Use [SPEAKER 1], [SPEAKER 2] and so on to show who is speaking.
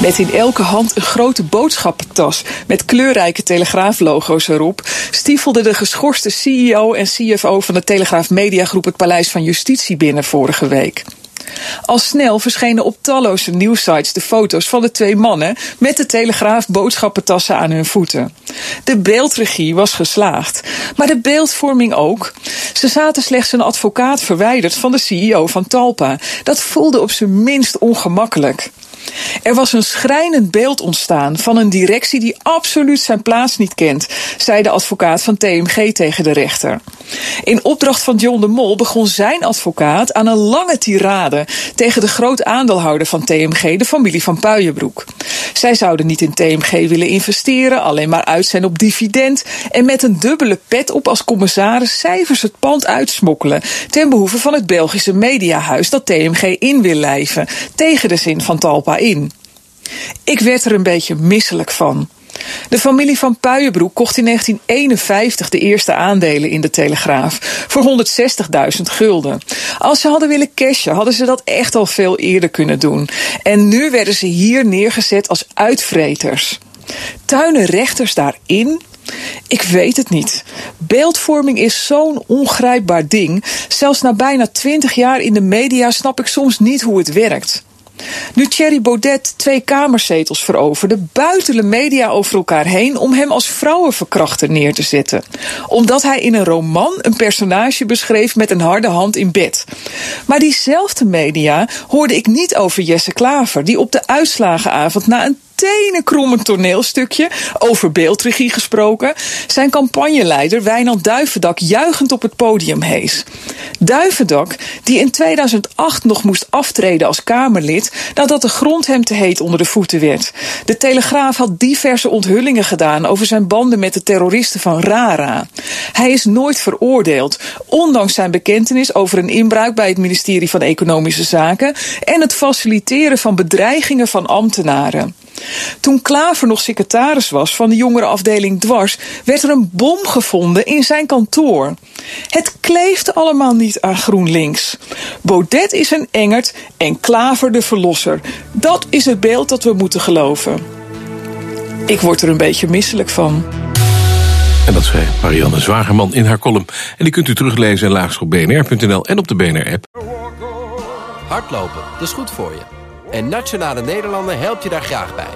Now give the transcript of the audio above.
[SPEAKER 1] Met in elke hand een grote boodschappentas met kleurrijke Telegraaflogo's erop, stiefelde de geschorste CEO en CFO van de Telegraaf Mediagroep het Paleis van Justitie binnen vorige week. Al snel verschenen op talloze nieuwsites de foto's van de twee mannen met de Telegraaf boodschappentassen aan hun voeten. De beeldregie was geslaagd, maar de beeldvorming ook. Ze zaten slechts een advocaat verwijderd van de CEO van Talpa. Dat voelde op zijn minst ongemakkelijk. Er was een schrijnend beeld ontstaan van een directie die absoluut zijn plaats niet kent, zei de advocaat van TMG tegen de rechter. In opdracht van John de Mol begon zijn advocaat aan een lange tirade tegen de groot aandeelhouder van TMG, de familie van Puijenbroek. Zij zouden niet in TMG willen investeren, alleen maar uit zijn op dividend en met een dubbele pet op als commissaris cijfers het pand uitsmokkelen ten behoeve van het Belgische mediahuis dat TMG in wil lijven, tegen de zin van Talpa in. Ik werd er een beetje misselijk van. De familie van Puijenbroek kocht in 1951 de eerste aandelen in de Telegraaf voor 160.000 gulden. Als ze hadden willen cashen, hadden ze dat echt al veel eerder kunnen doen. En nu werden ze hier neergezet als uitvreters. Tuinen rechters daarin? Ik weet het niet. Beeldvorming is zo'n ongrijpbaar ding. Zelfs na bijna 20 jaar in de media snap ik soms niet hoe het werkt. Nu Thierry Baudet twee kamerzetels veroverde, buiten de media over elkaar heen om hem als vrouwenverkrachter neer te zetten. Omdat hij in een roman een personage beschreef met een harde hand in bed. Maar diezelfde media hoorde ik niet over Jesse Klaver, die op de uitslagenavond na een tenenkrommend toneelstukje, over beeldregie gesproken, zijn campagneleider Wijnand Duivendak juichend op het podium hees. Duivendak, die in 2008 nog moest aftreden als Kamerlid nadat de grond hem te heet onder de voeten werd. De Telegraaf had diverse onthullingen gedaan over zijn banden met de terroristen van Rara. Hij is nooit veroordeeld, ondanks zijn bekentenis over een inbraak bij het ministerie van Economische Zaken en het faciliteren van bedreigingen van ambtenaren. Toen Klaver nog secretaris was van de jongerenafdeling Dwars, werd er een bom gevonden in zijn kantoor. Het kleefde allemaal niet aan GroenLinks. Baudet is een engert en Klaver de verlosser. Dat is het beeld dat we moeten geloven. Ik word er een beetje misselijk van.
[SPEAKER 2] En dat zei Marianne Zwagerman in haar column. En die kunt u teruglezen in laagschopbnr.nl en op de BNR-app.
[SPEAKER 3] Hardlopen, dat is goed voor je. En Nationale Nederlanden helpt je daar graag bij.